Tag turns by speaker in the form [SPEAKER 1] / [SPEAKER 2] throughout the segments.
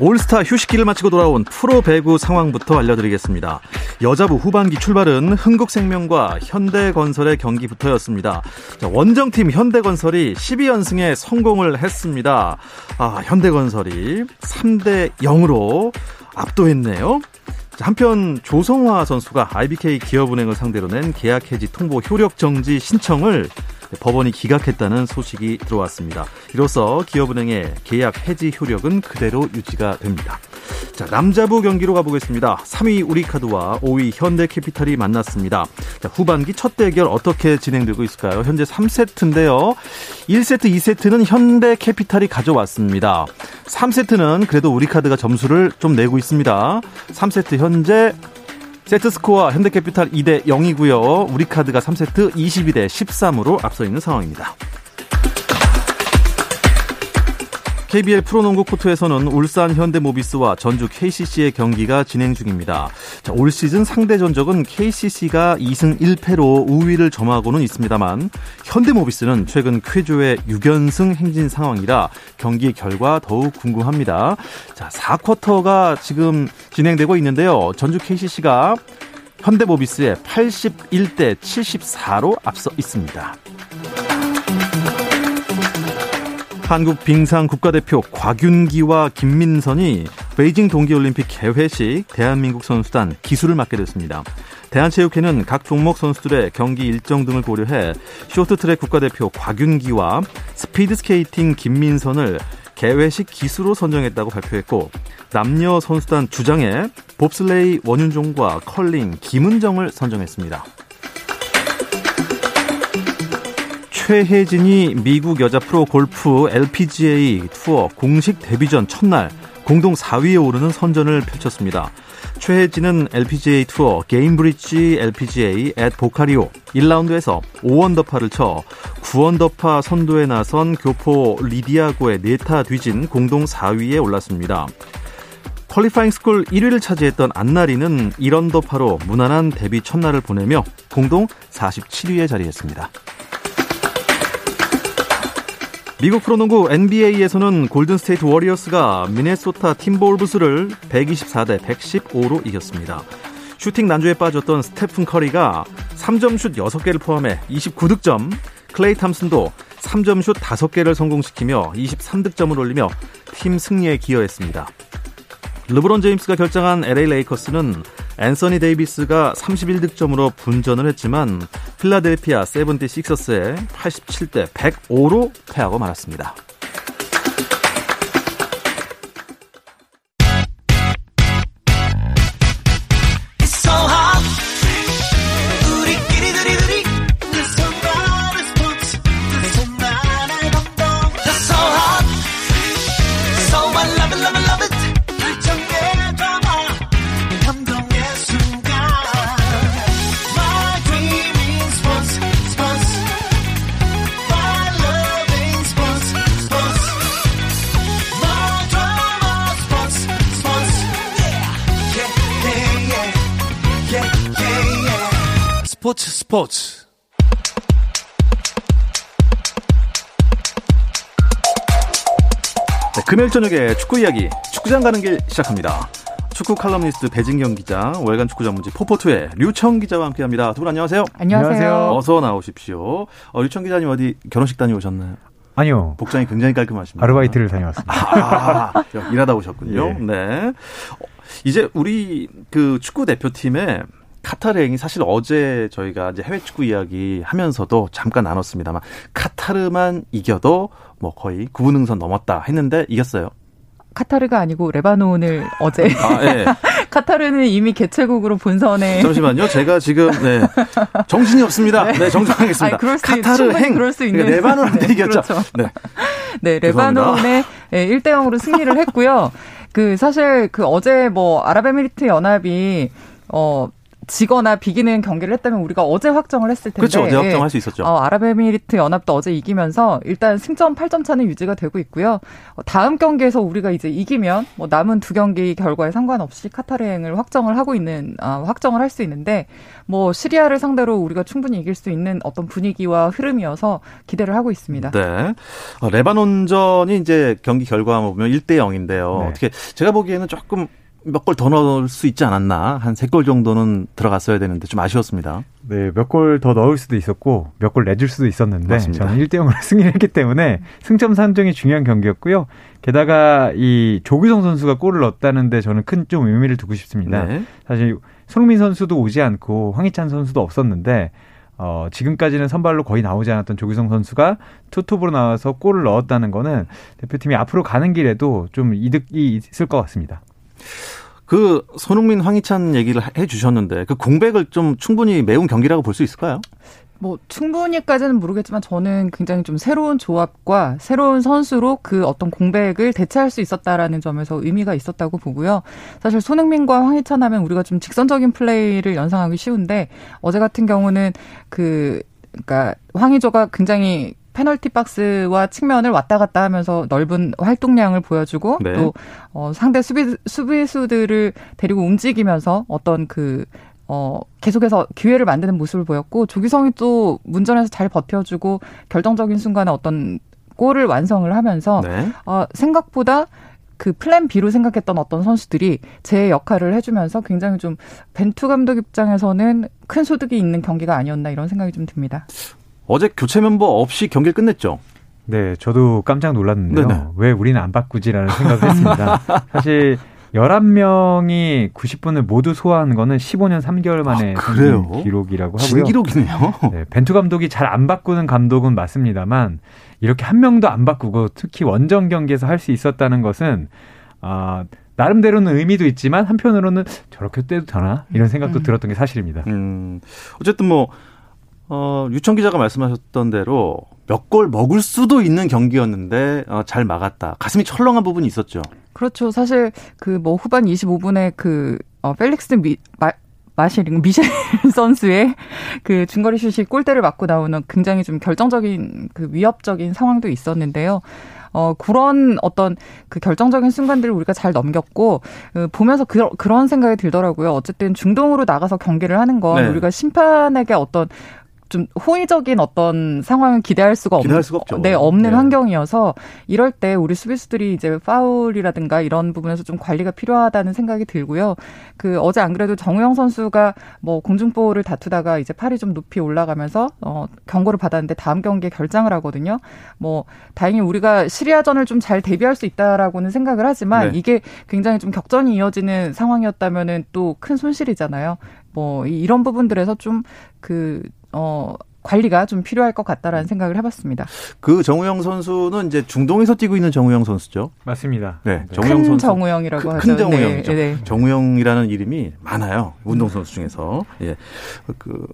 [SPEAKER 1] 올스타 휴식기를 마치고 돌아온 프로 배구 상황부터 알려드리겠습니다. 여자부 후반기 출발은 흥국생명과 현대건설의 경기부터였습니다. 자, 원정팀 현대건설이 12연승에 성공을 했습니다. 아, 현대건설이 3대 0으로 압도했네요. 한편 조성화 선수가 IBK 기업은행을 상대로 낸 계약 해지 통보 효력 정지 신청을 법원이 기각했다는 소식이 들어왔습니다. 이로써 기업은행의 계약 해지 효력은 그대로 유지가 됩니다. 자, 남자부 경기로 가보겠습니다. 3위 우리카드와 5위 현대캐피탈이 만났습니다. 자, 후반기 첫 대결 어떻게 진행되고 있을까요? 현재 3세트인데요. 1세트, 2세트는 현대캐피탈이 가져왔습니다. 3세트는 그래도 우리카드가 점수를 좀 내고 있습니다. 3세트 현재 세트 스코어 현대캐피탈 2대 0이고요. 우리카드가 3세트 22대 13으로 앞서 있는 상황입니다. KBL 프로농구 코트에서는 울산 현대모비스와 전주 KCC의 경기가 진행 중입니다. 자, 올 시즌 상대 전적은 KCC가 2승 1패로 우위를 점하고는 있습니다만 현대모비스는 최근 쾌조의 6연승 행진 상황이라 경기 결과 더욱 궁금합니다. 자, 4쿼터가 지금 진행되고 있는데요. 전주 KCC가 현대모비스의 81대 74로 앞서 있습니다. 한국 빙상 국가대표 곽윤기와 김민선이 베이징 동계올림픽 개회식 대한민국 선수단 기수를 맡게 됐습니다. 대한체육회는 각 종목 선수들의 경기 일정 등을 고려해 쇼트트랙 국가대표 곽윤기와 스피드스케이팅 김민선을 개회식 기수로 선정했다고 발표했고 남녀 선수단 주장에 봅슬레이 원윤종과 컬링 김은정을 선정했습니다. 최혜진이 미국 여자 프로 골프 LPGA 투어 공식 데뷔전 첫날 공동 4위에 오르는 선전을 펼쳤습니다. 최혜진은 LPGA 투어 게인브리지 LPGA 앳 보카 리오 1라운드에서 5언더파를 쳐 9언더파 선두에 나선 교포 리디아 고의 네 타 뒤진 공동 4위에 올랐습니다. 퀄리파잉 스쿨 1위를 차지했던 안나린은 1언더파로 무난한 데뷔 첫날을 보내며 공동 47위에 자리했습니다. 미국 프로농구 NBA에서는 골든스테이트 워리어스가 미네소타 팀버울브스를 124대 115로 이겼습니다. 슈팅 난조에 빠졌던 스테픈 커리가 3점 슛 6개를 포함해 29득점, 클레이 탐슨도 3점 슛 5개를 성공시키며 23득점을 올리며 팀 승리에 기여했습니다. 르브론 제임스가 결장한 LA 레이커스는 앤서니 데이비스가 31득점으로 분전을 했지만 필라델피아 세븐티 식서스에 87대 105로 패하고 말았습니다. 스포츠 네, 금요일 저녁에 축구 이야기 축구장 가는 길 시작합니다. 축구 칼럼니스트 배진경 기자, 월간 축구 전문지 포포투의 류청 기자와 함께합니다. 두 분 안녕하세요.
[SPEAKER 2] 안녕하세요.
[SPEAKER 1] 어서 나오십시오. 어, 류청 기자님 어디 결혼식 다녀오셨나요?
[SPEAKER 2] 아니요.
[SPEAKER 1] 복장이 굉장히 깔끔하십니다.
[SPEAKER 2] 아르바이트를 다녀왔습니다.
[SPEAKER 1] 아, 일하다 오셨군요. 예. 네. 어, 이제 우리 그 축구 대표팀에 카타르행이 사실 어제 저희가 이제 해외 축구 이야기 하면서도 잠깐 나눴습니다만 카타르만 이겨도 뭐 거의 구분능선 넘었다 했는데 이겼어요.
[SPEAKER 3] 카타르가 아니고 레바논을 어제. 아, 네. 카타르는 이미 개최국으로 본선에.
[SPEAKER 1] 잠시만요. 제가 지금 네. 정신이 없습니다. 네, 네 정정하겠습니다. 아니, 카타르 행. 그럴 수 있는. 그러니까 레바논한테 네, 이겼죠. 그렇죠. 네.
[SPEAKER 3] 네, 레바논에 네, 1대 0으로 승리를 했고요. 그 사실 그 어제 뭐 아랍에미리트 연합이 어 지거나 비기는 경기를 했다면 우리가 어제 확정을 했을 텐데.
[SPEAKER 1] 그렇죠. 어제 확정할 수 있었죠.
[SPEAKER 3] 어, 아랍에미리트 연합도 어제 이기면서 일단 승점 8점 차는 유지가 되고 있고요. 어, 다음 경기에서 우리가 이제 이기면 뭐 남은 두 경기 결과에 상관없이 카타르행을 확정을 하고 있는 아, 확정을 할 수 있는데 뭐 시리아를 상대로 우리가 충분히 이길 수 있는 어떤 분위기와 흐름이어서 기대를 하고 있습니다.
[SPEAKER 1] 네. 어, 레바논전이 이제 경기 결과 보면 1대 0인데요. 네. 어떻게 제가 보기에는 조금 몇 골 더 넣을 수 있지 않았나 한 세 골 정도는 들어갔어야 되는데 좀 아쉬웠습니다.
[SPEAKER 2] 네, 몇 골 더 넣을 수도 있었고 몇 골 내줄 수도 있었는데 맞습니다. 저는 1대 0으로 승리했기 때문에 승점 산정이 중요한 경기였고요. 게다가 이 조규성 선수가 골을 넣었다는데 저는 큰 좀 의미를 두고 싶습니다. 네. 사실 손흥민 선수도 오지 않고 황희찬 선수도 없었는데 어, 지금까지는 선발로 거의 나오지 않았던 조규성 선수가 투톱으로 나와서 골을 넣었다는 거는 대표팀이 앞으로 가는 길에도 좀 이득이 있을 것 같습니다.
[SPEAKER 1] 그 손흥민, 황희찬 얘기를 해 주셨는데 그 공백을 좀 충분히 메운 경기라고 볼 수 있을까요?
[SPEAKER 3] 뭐 충분히까지는 모르겠지만 저는 굉장히 좀 새로운 조합과 새로운 선수로 그 어떤 공백을 대체할 수 있었다라는 점에서 의미가 있었다고 보고요. 사실 손흥민과 황희찬 하면 우리가 좀 직선적인 플레이를 연상하기 쉬운데 어제 같은 경우는 그 그러니까 황희조가 굉장히 페널티 박스와 측면을 왔다 갔다 하면서 넓은 활동량을 보여주고 네. 또 어, 상대 수비 수비수들을 데리고 움직이면서 어떤 그 어, 계속해서 기회를 만드는 모습을 보였고, 조기성이 또 문전에서 잘 버텨주고, 결정적인 순간에 어떤 골을 완성을 하면서, 네. 어, 생각보다 그 플랜 B로 생각했던 어떤 선수들이 제 역할을 해주면서 굉장히 좀 벤투 감독 입장에서는 큰 소득이 있는 경기가 아니었나 이런 생각이 좀 듭니다.
[SPEAKER 1] 어제 교체 멤버 없이 경기를 끝냈죠.
[SPEAKER 2] 네, 저도 깜짝 놀랐는데요. 네네. 왜 우리는 안 바꾸지라는 생각을 했습니다. 사실 11명이 90분을 모두 소화한 거는 15년 3개월 만에 아, 생긴 기록이라고 하고요.
[SPEAKER 1] 신기록이네요.
[SPEAKER 2] 네, 벤투 감독이 잘 안 바꾸는 감독은 맞습니다만 이렇게 한 명도 안 바꾸고 특히 원정 경기에서 할 수 있었다는 것은 아 나름대로는 의미도 있지만 한편으로는 저렇게 떼도 되나 이런 생각도 음. 들었던 게 사실입니다. 음,
[SPEAKER 1] 어쨌든 뭐 어, 유청 기자가 말씀하셨던 대로 몇 골 먹을 수도 있는 경기였는데 어, 잘 막았다. 가슴이 철렁한 부분이 있었죠.
[SPEAKER 3] 그렇죠. 사실 그 뭐 후반 25분에 그 어, 펠릭스 미, 마, 마실 미셸 선수의 그 중거리 슛이 골대를 맞고 나오는 굉장히 좀 결정적인 그 위협적인 상황도 있었는데요. 어, 그런 어떤 그 결정적인 순간들을 우리가 잘 넘겼고, 그 보면서 그, 그런 생각이 들더라고요. 어쨌든 중동으로 나가서 경기를 하는 건 네. 우리가 심판에게 어떤 좀 호의적인 어떤 상황을 기대할 수가
[SPEAKER 1] 없는 수가
[SPEAKER 3] 네, 없는 네. 환경이어서 이럴 때 우리 수비수들이 이제 파울이라든가 이런 부분에서 좀 관리가 필요하다는 생각이 들고요. 그 어제 안 그래도 정우영 선수가 뭐 공중볼을 다투다가 이제 팔이 좀 높이 올라가면서 어 경고를 받았는데 다음 경기에 결장을 하거든요. 뭐 다행히 우리가 시리아전을 좀 잘 대비할 수 있다라고는 생각을 하지만 네. 이게 굉장히 좀 격전이 이어지는 상황이었다면은 또 큰 손실이잖아요. 뭐 이런 부분들에서 좀그 어, 관리가 좀 필요할 것 같다라는 생각을 해봤습니다.
[SPEAKER 1] 그 정우영 선수는 이제 중동에서 뛰고 있는 정우영 선수죠.
[SPEAKER 2] 맞습니다.
[SPEAKER 3] 네, 정우영 선수. 정우영이라고 큰, 하죠.
[SPEAKER 1] 큰 정우영이죠. 네, 네. 정우영이라는 이름이 많아요. 운동 선수 중에서 예, 그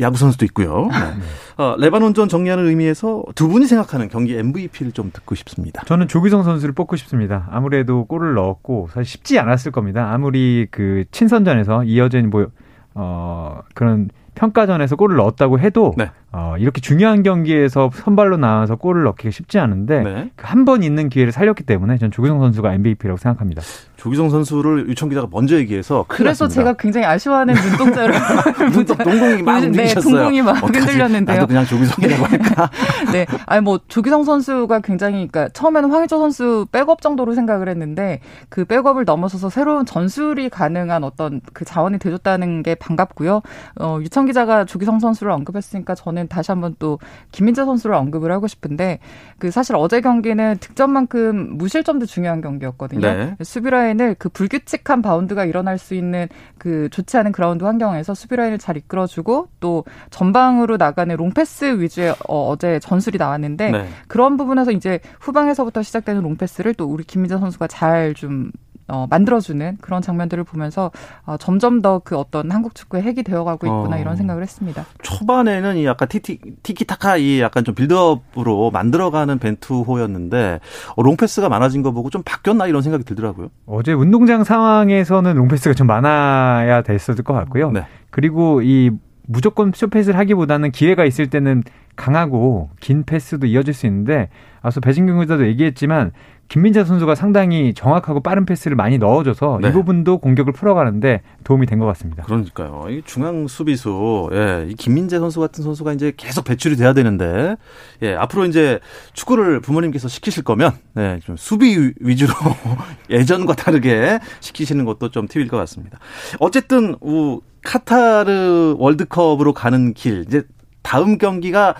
[SPEAKER 1] 야구 선수도 있고요. 네. 어, 레바논전 정리하는 의미에서 두 분이 생각하는 경기 MVP를 좀 듣고 싶습니다.
[SPEAKER 2] 저는 조기성 선수를 뽑고 싶습니다. 아무래도 골을 넣었고 사실 쉽지 않았을 겁니다. 아무리 그 친선전에서 이어진 뭐 어, 그런 평가전에서 골을 넣었다고 해도 네. 어, 이렇게 중요한 경기에서 선발로 나와서 골을 넣기가 쉽지 않은데 네. 그 한번 있는 기회를 살렸기 때문에 전 조규성 선수가 MVP라고 생각합니다.
[SPEAKER 1] 조기성 선수를 유청 기자가 먼저 얘기해서
[SPEAKER 3] 그래서 났습니다. 제가 굉장히 아쉬워하는 눈동자를
[SPEAKER 1] 눈동 동공이 막 네,
[SPEAKER 3] 동공이 막 흔들렸는데요.
[SPEAKER 1] 나도 그냥 조규성이라고 네. 할까?
[SPEAKER 3] 네, 아니 뭐 조규성 선수가 굉장히 그러니까 처음에는 황의조 선수 백업 정도로 생각을 했는데 그 백업을 넘어서서 새로운 전술이 가능한 어떤 그 자원이 되줬다는 게 반갑고요. 어, 유청 기자가 조규성 선수를 언급했으니까 저는 다시 한번 또 김민재 선수를 언급을 하고 싶은데 그 사실 어제 경기는 득점만큼 무실점도 중요한 경기였거든요. 네. 수비라인 라인을 그 불규칙한 바운드가 일어날 수 있는 그 좋지 않은 그라운드 환경에서 수비 라인을 잘 이끌어주고 또 전방으로 나가는 롱패스 위주의 어, 제 전술이 나왔는데 네. 그런 부분에서 이제 후방에서부터 시작되는 롱패스를 또 우리 김민재 선수가 잘 좀 어, 만들어주는 그런 장면들을 보면서 어, 점점 더 그 어떤 한국 축구의 핵이 되어가고 있구나 어. 이런 생각을 했습니다.
[SPEAKER 1] 초반에는 이 약간 티티 티키타카 이 약간 좀 빌드업으로 만들어가는 벤투호였는데 어, 롱패스가 많아진 거 보고 좀 바뀌었나 이런 생각이 들더라고요.
[SPEAKER 2] 어제 운동장 상황에서는 롱패스가 좀 많아야 됐을 것 같고요. 네. 그리고 이 무조건 쇼패스를 하기보다는 기회가 있을 때는 강하고 긴 패스도 이어질 수 있는데 앞서 배진경 기자도 얘기했지만 김민재 선수가 상당히 정확하고 빠른 패스를 많이 넣어줘서 네. 이 부분도 공격을 풀어가는데 도움이 된 것 같습니다.
[SPEAKER 1] 그러니까요. 이 중앙 수비수, 예, 이 김민재 선수 같은 선수가 이제 계속 배출이 돼야 되는데, 예, 앞으로 이제 축구를 부모님께서 시키실 거면, 네, 좀 수비 위주로 예전과 다르게 시키시는 것도 좀 팁일 것 같습니다. 어쨌든 우 카타르 월드컵으로 가는 길 이제 다음 경기가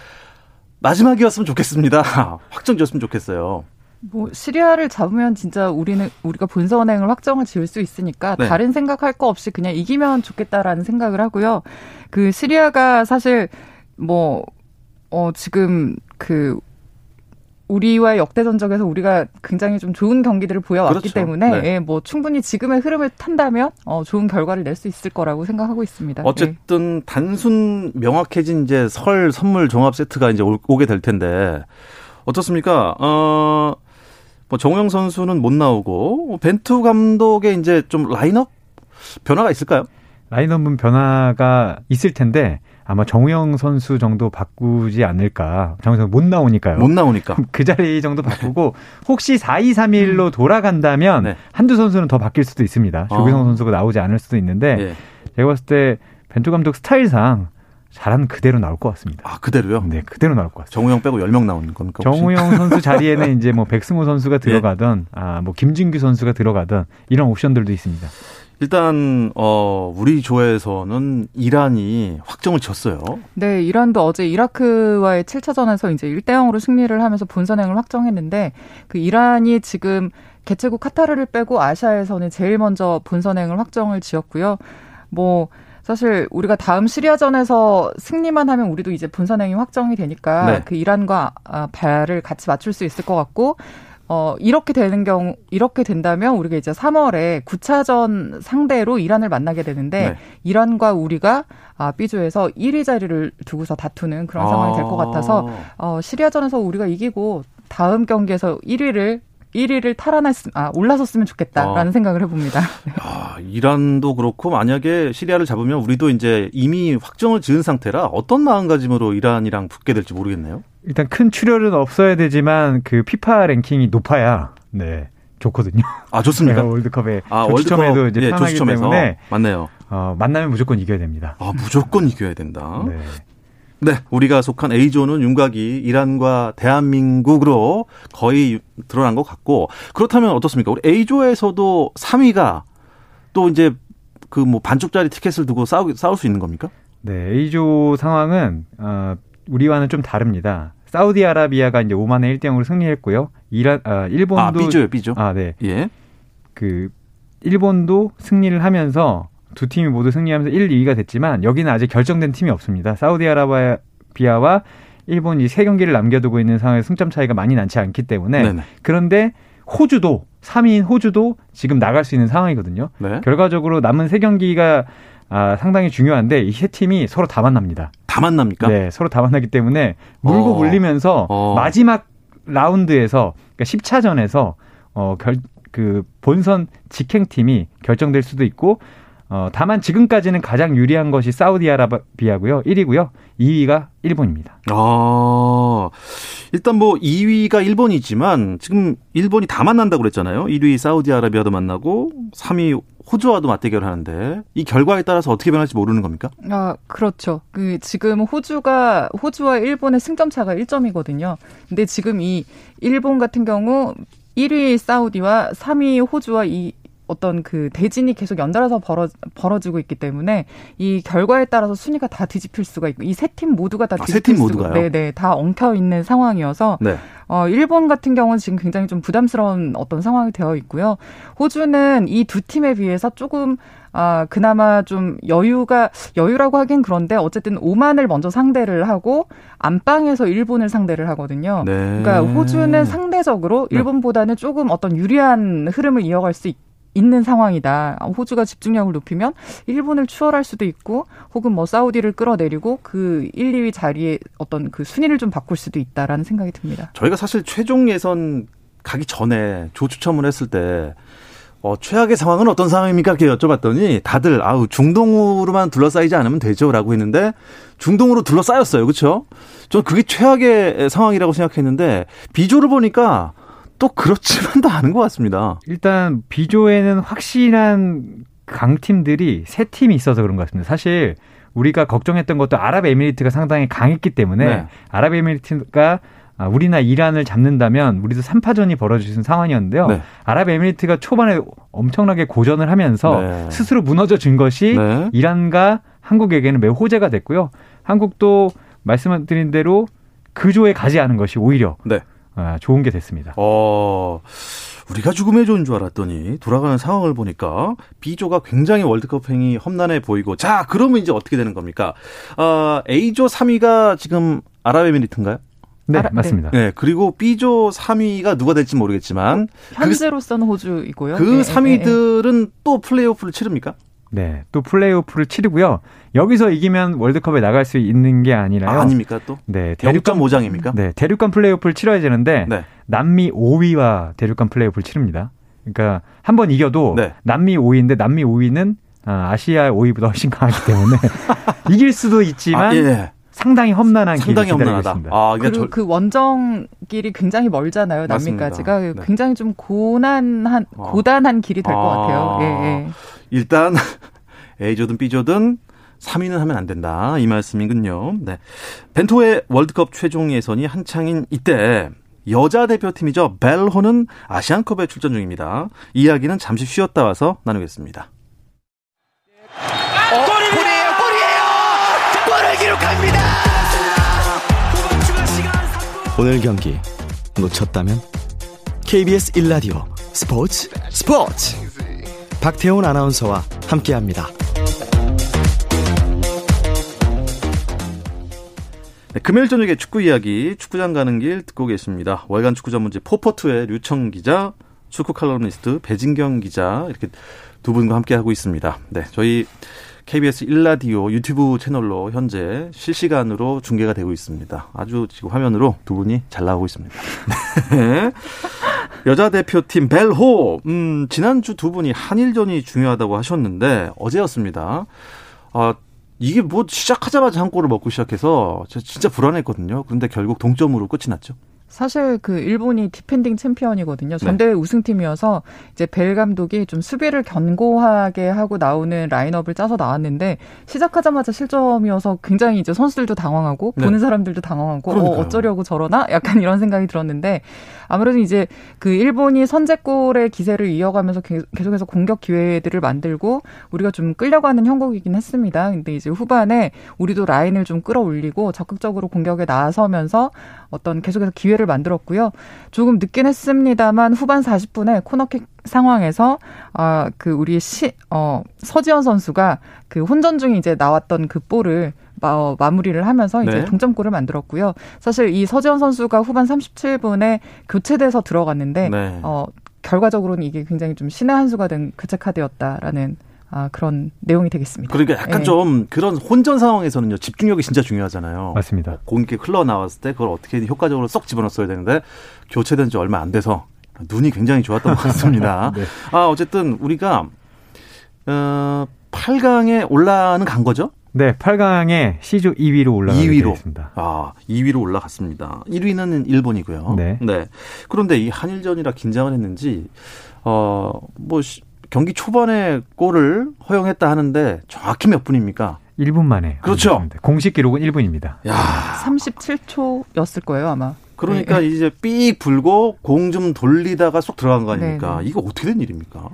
[SPEAKER 1] 마지막이었으면 좋겠습니다. 확정 지었으면 좋겠어요.
[SPEAKER 3] 뭐 시리아를 잡으면 진짜 우리는 우리가 본선행을 확정을 지을 수 있으니까 네. 다른 생각할 거 없이 그냥 이기면 좋겠다라는 생각을 하고요. 그 시리아가 사실 뭐 어 지금 그 우리와 역대 전적에서 우리가 굉장히 좀 좋은 경기들을 보여왔기 그렇죠. 때문에 네. 예, 뭐 충분히 지금의 흐름을 탄다면 어, 좋은 결과를 낼 수 있을 거라고 생각하고 있습니다.
[SPEAKER 1] 어쨌든 네. 단순 명확해진 이제 설 선물 종합 세트가 이제 오게 될 텐데 어떻습니까? 어, 뭐 정우영 선수는 못 나오고 벤투 감독의 이제 좀 라인업 변화가 있을까요?
[SPEAKER 2] 라인업은 변화가 있을 텐데 아마 정우영 선수 정도 바꾸지 않을까. 정우영 선수 못 나오니까요.
[SPEAKER 1] 못 나오니까.
[SPEAKER 2] 그 자리 정도 바꾸고 혹시 4-2-3-1로 음. 돌아간다면 네. 한두 선수는 더 바뀔 수도 있습니다. 조기성 어. 선수가 나오지 않을 수도 있는데 네. 제가 봤을 때 벤투 감독 스타일상 잘하는 그대로 나올 것 같습니다.
[SPEAKER 1] 아, 그대로요?
[SPEAKER 2] 네, 그대로 나올 것 같습니다.
[SPEAKER 1] 정우영 빼고 10명 나오는 겁니까?
[SPEAKER 2] 정우영 선수 자리에는 이제 뭐 백승호 선수가 예. 들어가던, 예. 아, 뭐 김진규 선수가 들어가던 이런 옵션들도 있습니다.
[SPEAKER 1] 일단 어 우리 조에서는 이란이 확정을 쳤어요.
[SPEAKER 3] 네, 이란도 어제 이라크와의 7차전에서 이제 1대 0으로 승리를 하면서 본선행을 확정했는데 그 이란이 지금 개최국 카타르를 빼고 아시아에서는 제일 먼저 본선행을 확정을 지었고요. 뭐 사실 우리가 다음 시리아전에서 승리만 하면 우리도 이제 본선행이 확정이 되니까 네. 그 이란과 아, 발을 같이 맞출 수 있을 것 같고 어, 이렇게 되는 경우, 이렇게 된다면 우리가 이제 3월에 9차전 상대로 이란을 만나게 되는데, 네. 이란과 우리가 아, B조에서 1위 자리를 두고서 다투는 그런 아. 상황이 될것 같아서, 어, 시리아전에서 우리가 이기고 다음 경기에서 1위를 1위를 탈환했, 아, 올라섰으면 좋겠다라는 아. 생각을 해봅니다.
[SPEAKER 1] 아, 이란도 그렇고 만약에 시리아를 잡으면 우리도 이제 이미 확정을 지은 상태라 어떤 마음가짐으로 이란이랑 붙게 될지 모르겠네요.
[SPEAKER 2] 일단 큰 출혈은 없어야 되지만 그 피파 랭킹이 높아야 네 좋거든요.
[SPEAKER 1] 아 좋습니까?
[SPEAKER 2] 네, 월드컵에 아, 조추첨에도 이제 예, 편하기 때문에
[SPEAKER 1] 맞네요.
[SPEAKER 2] 어, 만나면 무조건 이겨야 됩니다.
[SPEAKER 1] 아 무조건 이겨야 된다. 네. 네, 우리가 속한 A조는 윤곽이 이란과 대한민국으로 거의 드러난 것 같고 그렇다면 어떻습니까? 우리 A조에서도 3위가 또 이제 그 뭐 반쪽짜리 티켓을 두고 싸우, 싸울 수 있는 겁니까?
[SPEAKER 2] 네, A조 상황은 어, 우리와는 좀 다릅니다. 사우디아라비아가 이제 오만에 1대 0으로 승리했고요. 이란 아, 일본도 아,
[SPEAKER 1] B조요, B조.
[SPEAKER 2] 아, 네. 예. 그 일본도 승리를 하면서 두 팀이 모두 승리하면서 1, 2위가 됐지만 여기는 아직 결정된 팀이 없습니다. 사우디아라비아와 일본이 세 경기를 남겨두고 있는 상황에서 승점 차이가 많이 난지 않기 때문에 네네. 그런데 호주도 3위인 호주도 지금 나갈 수 있는 상황이거든요. 네. 결과적으로 남은 세 경기가 아, 상당히 중요한데 이 세 팀이 서로 다 만납니다.
[SPEAKER 1] 다 만납니까?
[SPEAKER 2] 네, 서로 다 만나기 때문에 물고 어. 물리면서 어. 마지막 라운드에서 그러니까 10차전에서 어, 결, 그 본선 직행팀이 결정될 수도 있고 어, 다만 지금까지는 가장 유리한 것이 사우디아라비아고요. 1위고요. 2위가 일본입니다.
[SPEAKER 1] 아, 일단 뭐 2위가 일본이지만 지금 일본이 다 만난다고 그랬잖아요. 1위 사우디아라비아도 만나고 3위 호주와도 맞대결 하는데 이 결과에 따라서 어떻게 변할지 모르는 겁니까?
[SPEAKER 3] 아, 그렇죠. 그 지금 호주가 호주와 일본의 승점 차가 1점이거든요. 근데 지금 이 일본 같은 경우 1위 사우디와 3위 호주와 이 어떤 그 대진이 계속 연달아서 벌어, 벌어지고 있기 때문에 이 결과에 따라서 순위가 다 뒤집힐 수가 있고 이 세 팀 모두가 다 아, 뒤집힐 아, 수가 네네 다 엉켜 있는 상황이어서 네. 어 일본 같은 경우는 지금 굉장히 좀 부담스러운 어떤 상황이 되어 있고요. 호주는 이 두 팀에 비해서 조금 아, 그나마 좀 여유가, 여유라고 하긴 그런데 어쨌든 오만을 먼저 상대를 하고 안방에서 일본을 상대를 하거든요. 네. 그러니까 호주는 상대적으로 네. 일본보다는 조금 어떤 유리한 흐름을 이어갈 수 있, 있는 상황이다. 호주가 집중력을 높이면 일본을 추월할 수도 있고 혹은 뭐 사우디를 끌어내리고 그 1, 2위 자리에 어떤 그 순위를 좀 바꿀 수도 있다라는 생각이 듭니다.
[SPEAKER 1] 저희가 사실 최종 예선 가기 전에 조 추첨을 했을 때 어, 최악의 상황은 어떤 상황입니까? 이렇게 여쭤봤더니 다들 아우 중동으로만 둘러싸이지 않으면 되죠라고 했는데 중동으로 둘러싸였어요. 그렇죠? 전 그게 최악의 상황이라고 생각했는데 비조를 보니까 또 그렇지만도 않은 것 같습니다.
[SPEAKER 2] 일단 비조에는 확실한 강팀들이 세 팀이 있어서 그런 것 같습니다. 사실 우리가 걱정했던 것도 아랍에미리트가 상당히 강했기 때문에 네. 아랍에미리트가 아, 우리나 이란을 잡는다면 우리도 3파전이 벌어지는 상황이었는데요. 네. 아랍에미리트가 초반에 엄청나게 고전을 하면서 네. 스스로 무너져 준 것이 네. 이란과 한국에게는 매우 호재가 됐고요. 한국도 말씀드린 대로 그 조에 가지 않은 것이 오히려 네. 아, 좋은 게 됐습니다.
[SPEAKER 1] 어, 우리가 죽음의 조인 줄 알았더니 돌아가는 상황을 보니까 B조가 굉장히 월드컵 행위 험난해 보이고 자 그러면 이제 어떻게 되는 겁니까? 어, A조 3위가 지금 아랍에미리트인가요?
[SPEAKER 2] 네, 알아, 맞습니다.
[SPEAKER 1] 네. 네, 그리고 B조 3위가 누가 될지 모르겠지만
[SPEAKER 3] 현재로서는 그, 호주이고요.
[SPEAKER 1] 그 네, 3위들은 네, 또 플레이오프를 치릅니까?
[SPEAKER 2] 네, 또 플레이오프를 치르고요. 여기서 이기면 월드컵에 나갈 수 있는 게 아니라요.
[SPEAKER 1] 아, 닙니까 또?
[SPEAKER 2] 네,
[SPEAKER 1] 대륙간 모장입니까?
[SPEAKER 2] 네, 대륙간 플레이오프를 치러야 되는데 네. 남미 5위와 대륙간 플레이오프를 치릅니다. 그러니까 한 번 이겨도 네. 남미 5위인데 남미 5위는 아, 아시아 5위보다 훨씬 강하기 때문에 이길 수도 있지만 아, 예. 상당히 험난한 상당히 길이 험난하다. 있습니다.
[SPEAKER 3] 아, 그리고 저... 그 원정길이 굉장히 멀잖아요. 남미까지가 네. 굉장히 좀 고난한 어. 고단한 길이 될것 아... 같아요. 예, 예.
[SPEAKER 1] 일단 A조든 B조든 3위는 하면 안 된다. 이 말씀이군요. 네. 벤토의 월드컵 최종 예선이 한창인 이때 여자 대표팀이죠. 벨호는 아시안컵에 출전 중입니다. 이야기는 잠시 쉬었다 와서 나누겠습니다.
[SPEAKER 4] 어, 골이에요, 골이에요! 골을 기록합니다!
[SPEAKER 5] 오늘 경기 놓쳤다면 KBS 1라디오 스포츠 스포츠 박태훈 아나운서와 함께합니다.
[SPEAKER 1] 네, 금요일 저녁에 축구 이야기 축구장 가는 길 듣고 계십니다. 월간 축구 전문지 포포투의 류청 기자, 축구 칼럼니스트 배진경 기자 이렇게 두 분과 함께 하고 있습니다. 네, 저희 KBS 1라디오 유튜브 채널로 현재 실시간으로 중계가 되고 있습니다. 아주 지금 화면으로 두 분이 잘 나오고 있습니다. 네. 여자 대표팀 벨호, 음, 지난주 두 분이 한일전이 중요하다고 하셨는데 어제였습니다. 어, 이게 뭐 시작하자마자 한 골을 먹고 시작해서 진짜 불안했거든요. 그런데 결국 동점으로 끝이 났죠.
[SPEAKER 3] 사실 그 일본이 디펜딩 챔피언이거든요. 네. 전대회 네. 우승팀이어서 이제 벨 감독이 좀 수비를 견고하게 하고 나오는 라인업을 짜서 나왔는데 시작하자마자 실점이어서 굉장히 이제 선수들도 당황하고 네. 보는 사람들도 당황하고 어, 어쩌려고 저러나 약간 이런 생각이 들었는데 아무래도 이제 그 일본이 선제골의 기세를 이어가면서 계속해서 공격 기회들을 만들고 우리가 좀 끌려가는 형국이긴 했습니다. 근데 이제 후반에 우리도 라인을 좀 끌어올리고 적극적으로 공격에 나서면서 어떤 계속해서 기회 를 만들었고요. 조금 늦긴 했습니다만 후반 40분에 코너킥 상황에서 아그 우리 시어 서지현 선수가 그 혼전 중에 이제 나왔던 그 볼을 어, 마무리를 하면서 이제 네. 동점골을 만들었고요. 사실 이 서지현 선수가 후반 37분에 교체돼서 들어갔는데 네. 어 결과적으로는 이게 굉장히 좀 신의 한 수가 된 교체 카드였다라는 아, 그런 내용이 되겠습니다.
[SPEAKER 1] 그러니까 약간 네. 좀 그런 혼전 상황에서는요 집중력이 진짜 중요하잖아요.
[SPEAKER 2] 맞습니다.
[SPEAKER 1] 공격이 흘러 나왔을 때 그걸 어떻게 효과적으로 쏙 집어넣었어야 되는데 교체된 지 얼마 안 돼서 눈이 굉장히 좋았던 것 같습니다. 네. 아 어쨌든 우리가 어, 8강에 올라는 간 거죠?
[SPEAKER 2] 네, 8강에 C조 2위로 올라가게 2위로. 습니다
[SPEAKER 1] 아, 2위로 올라갔습니다. 1위는 일본이고요. 네. 네. 그런데 이 한일전이라 긴장을 했는지 어뭐 경기 초반에 골을 허용했다 하는데 정확히 몇 분입니까?
[SPEAKER 2] 1분 만에.
[SPEAKER 1] 그렇죠.
[SPEAKER 2] 공식 기록은 1분입니다.
[SPEAKER 3] 야. 37초였을 거예요, 아마.
[SPEAKER 1] 그러니까 네. 이제 삑 불고 공 좀 돌리다가 쏙 들어간 거 아닙니까? 네, 네. 이거 어떻게 된 일입니까?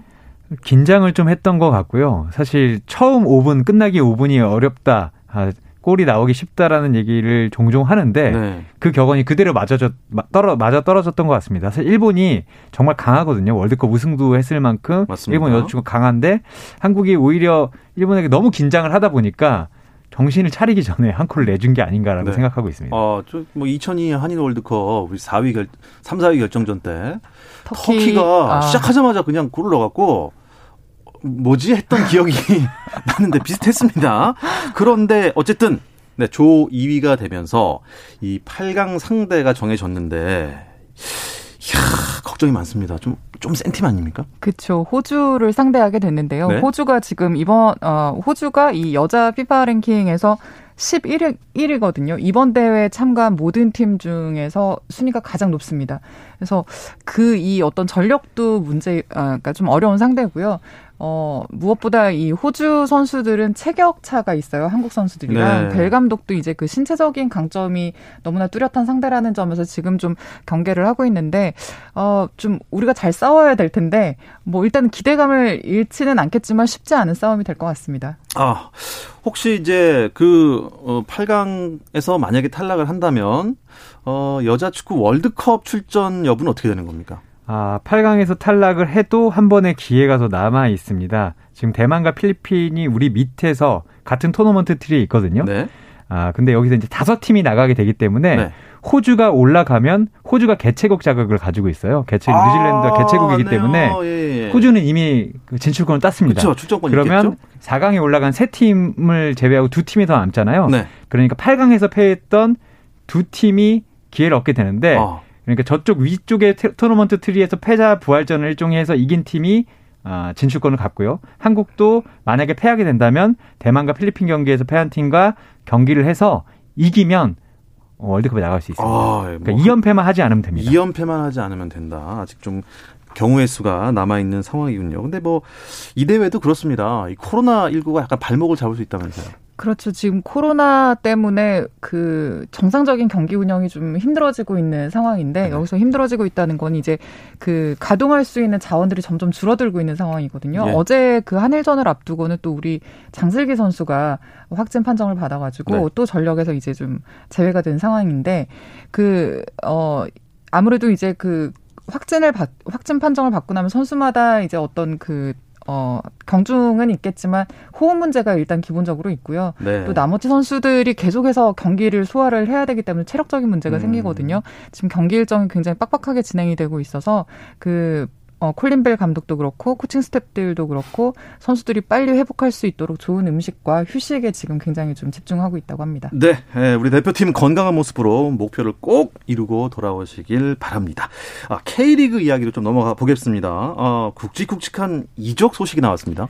[SPEAKER 2] 긴장을 좀 했던 것 같고요. 사실 처음 5분 끝나기 5분이 어렵다. 아, 골이 나오기 쉽다라는 얘기를 종종 하는데 네. 그 격언이 그대로 맞아져 떨어 맞아 떨어졌던 것 같습니다. 사실 일본이 정말 강하거든요. 월드컵 우승도 했을 만큼 맞습니다. 일본 여자축구 강한데 한국이 오히려 일본에게 너무 긴장을 하다 보니까 정신을 차리기 전에 한 골을 내준 게 아닌가라고 네. 생각하고 있습니다.
[SPEAKER 1] 어, 저뭐 2002 한일 월드컵 우리 4위 결 3, 4위 결정전 때 터키. 가 아. 시작하자마자 그냥 골을 넣어갖고 뭐지 했던 기억이 나는데 비슷했습니다. 그런데 어쨌든 네, 조 2위가 되면서 이 8강 상대가 정해졌는데 이야, 걱정이 많습니다. 좀, 좀 센팀 아닙니까?
[SPEAKER 3] 그렇죠. 호주를 상대하게 됐는데요. 네? 호주가 지금 이번, 어, 호주가 이 여자 피파 랭킹에서 11위, 1위거든요. 이번 대회 참가한 모든 팀 중에서 순위가 가장 높습니다. 그래서 그 이 어떤 전력도 문제, 아, 그러니까 좀 어려운 상대고요. 어, 무엇보다 이 호주 선수들은 체격차가 있어요. 한국 선수들이랑. 네. 벨 감독도 이제 그 신체적인 강점이 너무나 뚜렷한 상대라는 점에서 지금 좀 경계를 하고 있는데, 어, 좀 우리가 잘 싸워야 될 텐데, 뭐 일단 기대감을 잃지는 않겠지만 쉽지 않은 싸움이 될 것 같습니다.
[SPEAKER 1] 아, 혹시 이제 그, 어, 8강에서 만약에 탈락을 한다면, 어, 여자 축구 월드컵 출전 여부는 어떻게 되는 겁니까?
[SPEAKER 2] 아, 8강에서 탈락을 해도 한 번의 기회가 더 남아 있습니다. 지금 대만과 필리핀이 우리 밑에서 같은 토너먼트 틀에 있거든요. 네. 아, 근데 여기서 이제 다섯 팀이 나가게 되기 때문에 네. 호주가 올라가면 호주가 개최국 자격을 가지고 있어요. 개최 아, 뉴질랜드가 개최국이기 때문에 예, 예. 호주는 이미 그 진출권을 땄습니다.
[SPEAKER 1] 그쵸, 출전권
[SPEAKER 2] 그러면 있겠죠? 4강에 올라간 세 팀을 제외하고 두 팀이 더 남잖아요. 네. 그러니까 8강에서 패했던 두 팀이 기회를 얻게 되는데 아. 그러니까 저쪽 위쪽의 토너먼트 트리에서 패자 부활전을 일종의 해서 이긴 팀이 아, 진출권을 갖고요. 한국도 만약에 패하게 된다면 대만과 필리핀 경기에서 패한 팀과 경기를 해서 이기면 월드컵에 나갈 수 있습니다. 아, 뭐 그러니까 2연패만 하지 않으면 됩니다.
[SPEAKER 1] 2연패만 하지 않으면 된다. 아직 좀 경우의 수가 남아 있는 상황이군요. 근데 뭐 이 대회도 그렇습니다. 이 코로나 19가 약간 발목을 잡을 수 있다면서요.
[SPEAKER 3] 그렇죠. 지금 코로나 때문에 그 정상적인 경기 운영이 좀 힘들어지고 있는 상황인데 네. 여기서 힘들어지고 있다는 건 이제 그 가동할 수 있는 자원들이 점점 줄어들고 있는 상황이거든요. 네. 어제 그 한일전을 앞두고는 또 우리 장슬기 선수가 확진 판정을 받아가지고 네. 또 전력에서 이제 좀 제외가 된 상황인데 그 어 아무래도 이제 그 확진을 받, 확진 판정을 받고 나면 선수마다 이제 어떤 그 어, 경중은 있겠지만 호흡 문제가 일단 기본적으로 있고요. 네. 또 나머지 선수들이 계속해서 경기를 소화를 해야 되기 때문에 체력적인 문제가 음. 생기거든요. 지금 경기 일정이 굉장히 빡빡하게 진행이 되고 있어서 그 어, 콜린 벨 감독도 그렇고 코칭 스탭들도 그렇고 선수들이 빨리 회복할 수 있도록 좋은 음식과 휴식에 지금 굉장히 좀 집중하고 있다고 합니다.
[SPEAKER 1] 네, 예, 우리 대표팀 건강한 모습으로 목표를 꼭 이루고 돌아오시길 바랍니다. 아, K리그 이야기로 좀 넘어가 보겠습니다. 어, 굵직굵직한 이적 소식이 나왔습니다.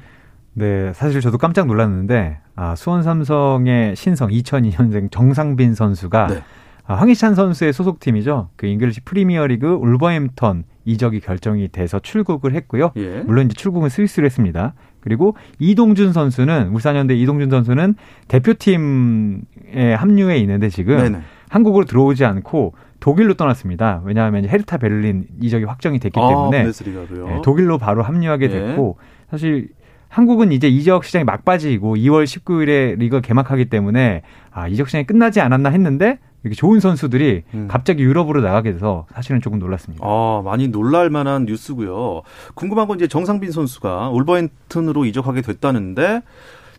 [SPEAKER 2] 네, 사실 저도 깜짝 놀랐는데 아, 수원 삼성의 신성 2002년생 정상빈 선수가 네. 아, 황희찬 선수의 소속팀이죠. 그 잉글리시 프리미어리그 울버햄턴 이적이 결정이 돼서 출국을 했고요. 예. 물론 이제 출국은 스위스로 했습니다. 그리고 이동준 선수는 울산현대 이동준 선수는 대표팀에 합류해 있는데 지금 네네. 한국으로 들어오지 않고 독일로 떠났습니다. 왜냐하면 헤르타 베를린 이적이 확정이 됐기 아, 때문에 네, 독일로 바로 합류하게 예. 됐고 사실 한국은 이제 이적 시장이 막바지이고 2월 19일에 리그 개막하기 때문에 아 이적 시장이 끝나지 않았나 했는데 이렇게 좋은 선수들이 음. 갑자기 유럽으로 나가게 돼서 사실은 조금 놀랐습니다.
[SPEAKER 1] 아, 많이 놀랄 만한 뉴스고요. 궁금한 건 이제 정상빈 선수가 올버햄튼으로 이적하게 됐다는데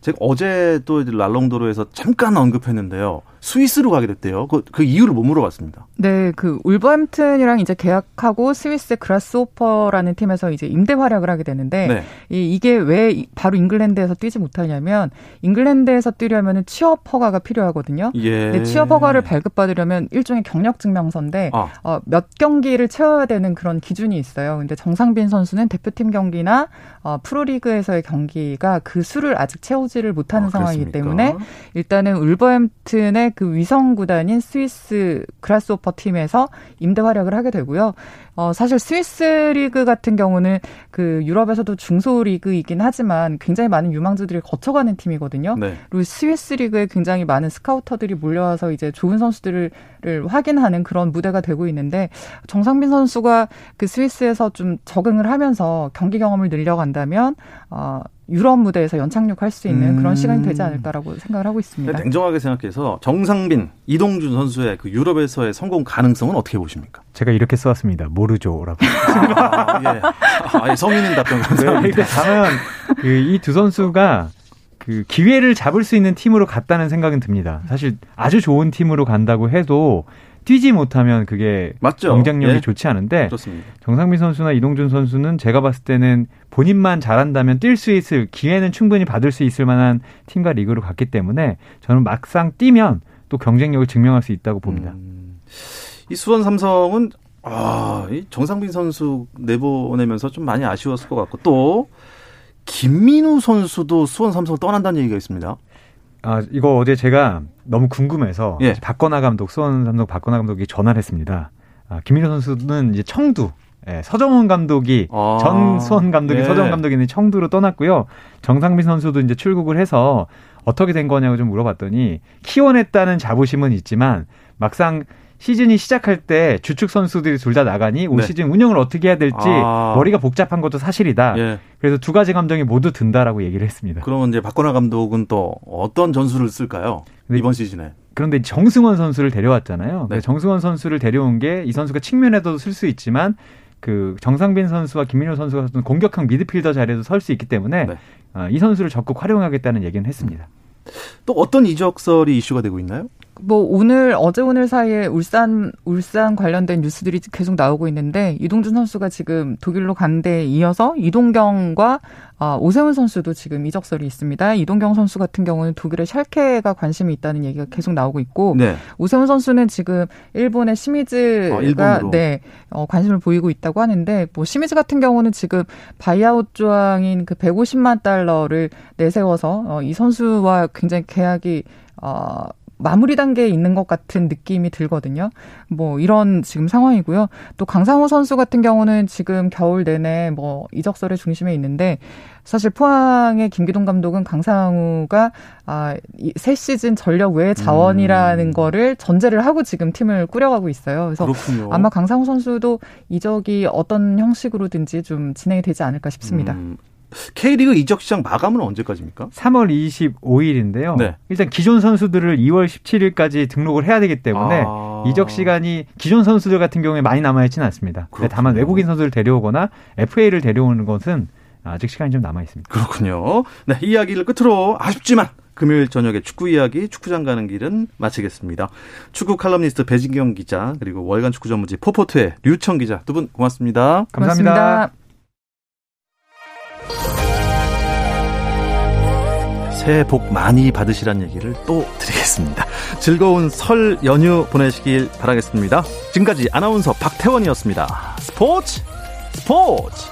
[SPEAKER 1] 제가 어제 또 랄롱도로에서 잠깐 언급했는데요. 스위스로 가게 됐대요. 그, 그 이유를 못 물어봤습니다.
[SPEAKER 3] 네, 그 울버햄튼이랑 이제 계약하고 스위스 그라스오퍼라는 팀에서 이제 임대 활약을 하게 되는데 네. 이, 이게 왜 바로 잉글랜드에서 뛰지 못하냐면 잉글랜드에서 뛰려면 취업 허가가 필요하거든요. 예. 근데 취업 허가를 발급받으려면 일종의 경력 증명서인데 아. 어, 몇 경기를 채워야 되는 그런 기준이 있어요. 근데 정상빈 선수는 대표팀 경기나 어, 프로리그에서의 경기가 그 수를 아직 채우지를 못하는 아, 상황이기 때문에 일단은 울버햄튼의 그 위성 구단인 스위스 그라스오퍼 팀에서 임대 활약을 하게 되고요. 어, 사실 스위스 리그 같은 경우는 그 유럽에서도 중소 리그이긴 하지만 굉장히 많은 유망주들이 거쳐가는 팀이거든요. 네. 그리고 스위스 리그에 굉장히 많은 스카우터들이 몰려와서 이제 좋은 선수들을 확인하는 그런 무대가 되고 있는데 정상빈 선수가 그 스위스에서 좀 적응을 하면서 경기 경험을 늘려간다면 어, 유럽 무대에서 연착륙 할 수 있는 음. 그런 시간이 되지 않을까라고 생각을 하고 있습니다.
[SPEAKER 1] 냉정하게 생각해서 정상빈, 이동준 선수의 그 유럽에서의 성공 가능성은 어떻게 보십니까?
[SPEAKER 2] 제가 이렇게 써왔습니다. 모르죠라고.
[SPEAKER 1] 아, 예. 아, 예. 성인인 답변 감사합니다.
[SPEAKER 2] 네, 다만 그 이 두 선수가 그 기회를 잡을 수 있는 팀으로 갔다는 생각은 듭니다. 사실 아주 좋은 팀으로 간다고 해도 뛰지 못하면 그게 맞죠. 경쟁력이 예. 좋지 않은데 좋습니다. 정상민 선수나 이동준 선수는 제가 봤을 때는 본인만 잘한다면 뛸 수 있을 기회는 충분히 받을 수 있을 만한 팀과 리그로 갔기 때문에 저는 막상 뛰면 또 경쟁력을 증명할 수 있다고 봅니다. 음,
[SPEAKER 1] 이 수원 삼성은 아, 이 정상빈 선수 내보내면서 좀 많이 아쉬웠을 것 같고 또 김민우 선수도 수원 삼성을 떠난다는 얘기가 있습니다.
[SPEAKER 2] 아, 이거 어제 제가 너무 궁금해서 예. 박건아 감독, 수원 삼성 박건아 감독이 전화를 했습니다. 아, 김민우 선수는 이제 청두, 예, 서정훈 감독이 아, 전 수원 감독이 예. 서정훈 감독이 있는 청두로 떠났고요. 정상빈 선수도 이제 출국을 해서 어떻게 된 거냐고 좀 물어봤더니 키워냈다는 자부심은 있지만 막상 시즌이 시작할 때 주축 선수들이 둘 다 나가니 올 네. 시즌 운영을 어떻게 해야 될지 아. 머리가 복잡한 것도 사실이다. 예. 그래서 두 가지 감정이 모두 든다라고 얘기를 했습니다.
[SPEAKER 1] 그러면 이제 박건아 감독은 또 어떤 전술을 쓸까요? 이번 시즌에.
[SPEAKER 2] 그런데 정승원 선수를 데려왔잖아요. 네. 정승원 선수를 데려온 게 이 선수가 측면에도 쓸 수 있지만 그 정상빈 선수와 김민호 선수가 공격형 미드필더 자리에도 설 수 있기 때문에 네. 어, 이 선수를 적극 활용하겠다는 얘기는 했습니다.
[SPEAKER 1] 또 어떤 이적설이 이슈가 되고 있나요?
[SPEAKER 3] 뭐 오늘 어제 오늘 사이에 울산 울산 관련된 뉴스들이 계속 나오고 있는데 이동준 선수가 지금 독일로 간 데 이어서 이동경과 어, 오세훈 선수도 지금 이적설이 있습니다. 이동경 선수 같은 경우는 독일의 샬케가 관심이 있다는 얘기가 계속 나오고 있고 네. 오세훈 선수는 지금 일본의 시미즈가 아, 네 어, 관심을 보이고 있다고 하는데 뭐 시미즈 같은 경우는 지금 buyout 조항인 그 150만 달러를 내세워서 어, 이 선수와 굉장히 계약이 어, 마무리 단계에 있는 것 같은 느낌이 들거든요. 뭐 이런 지금 상황이고요. 또 강상호 선수 같은 경우는 지금 겨울 내내 뭐 이적설의 중심에 있는데 사실 포항의 김기동 감독은 강상우가 아, 새 시즌 전력 외 자원이라는 음. 거를 전제를 하고 지금 팀을 꾸려가고 있어요. 그래서 그렇군요. 아마 강상우 선수도 이적이 어떤 형식으로든지 좀 진행이 되지 않을까 싶습니다. 음.
[SPEAKER 1] K리그 이적 시장 마감은 언제까지입니까?
[SPEAKER 2] 3월 25일인데요. 네. 일단 기존 선수들을 2월 17일까지 등록을 해야 되기 때문에 아... 이적 시간이 기존 선수들 같은 경우에 많이 남아 있지는 않습니다. 다만 외국인 선수를 데려오거나 FA를 데려오는 것은 아직 시간이 좀 남아 있습니다.
[SPEAKER 1] 그렇군요. 네, 이야기를 끝으로 아쉽지만 금요일 저녁에 축구 이야기 축구장 가는 길은 마치겠습니다. 축구 칼럼니스트 배진경 기자 그리고 월간 축구 전문지 포포트의 류청 기자 두 분 고맙습니다.
[SPEAKER 2] 감사합니다. 고맙습니다.
[SPEAKER 1] 새해 복 많이 받으시란 얘기를 또 드리겠습니다. 즐거운 설 연휴 보내시길 바라겠습니다. 지금까지 아나운서 박태원이었습니다. 스포츠 스포츠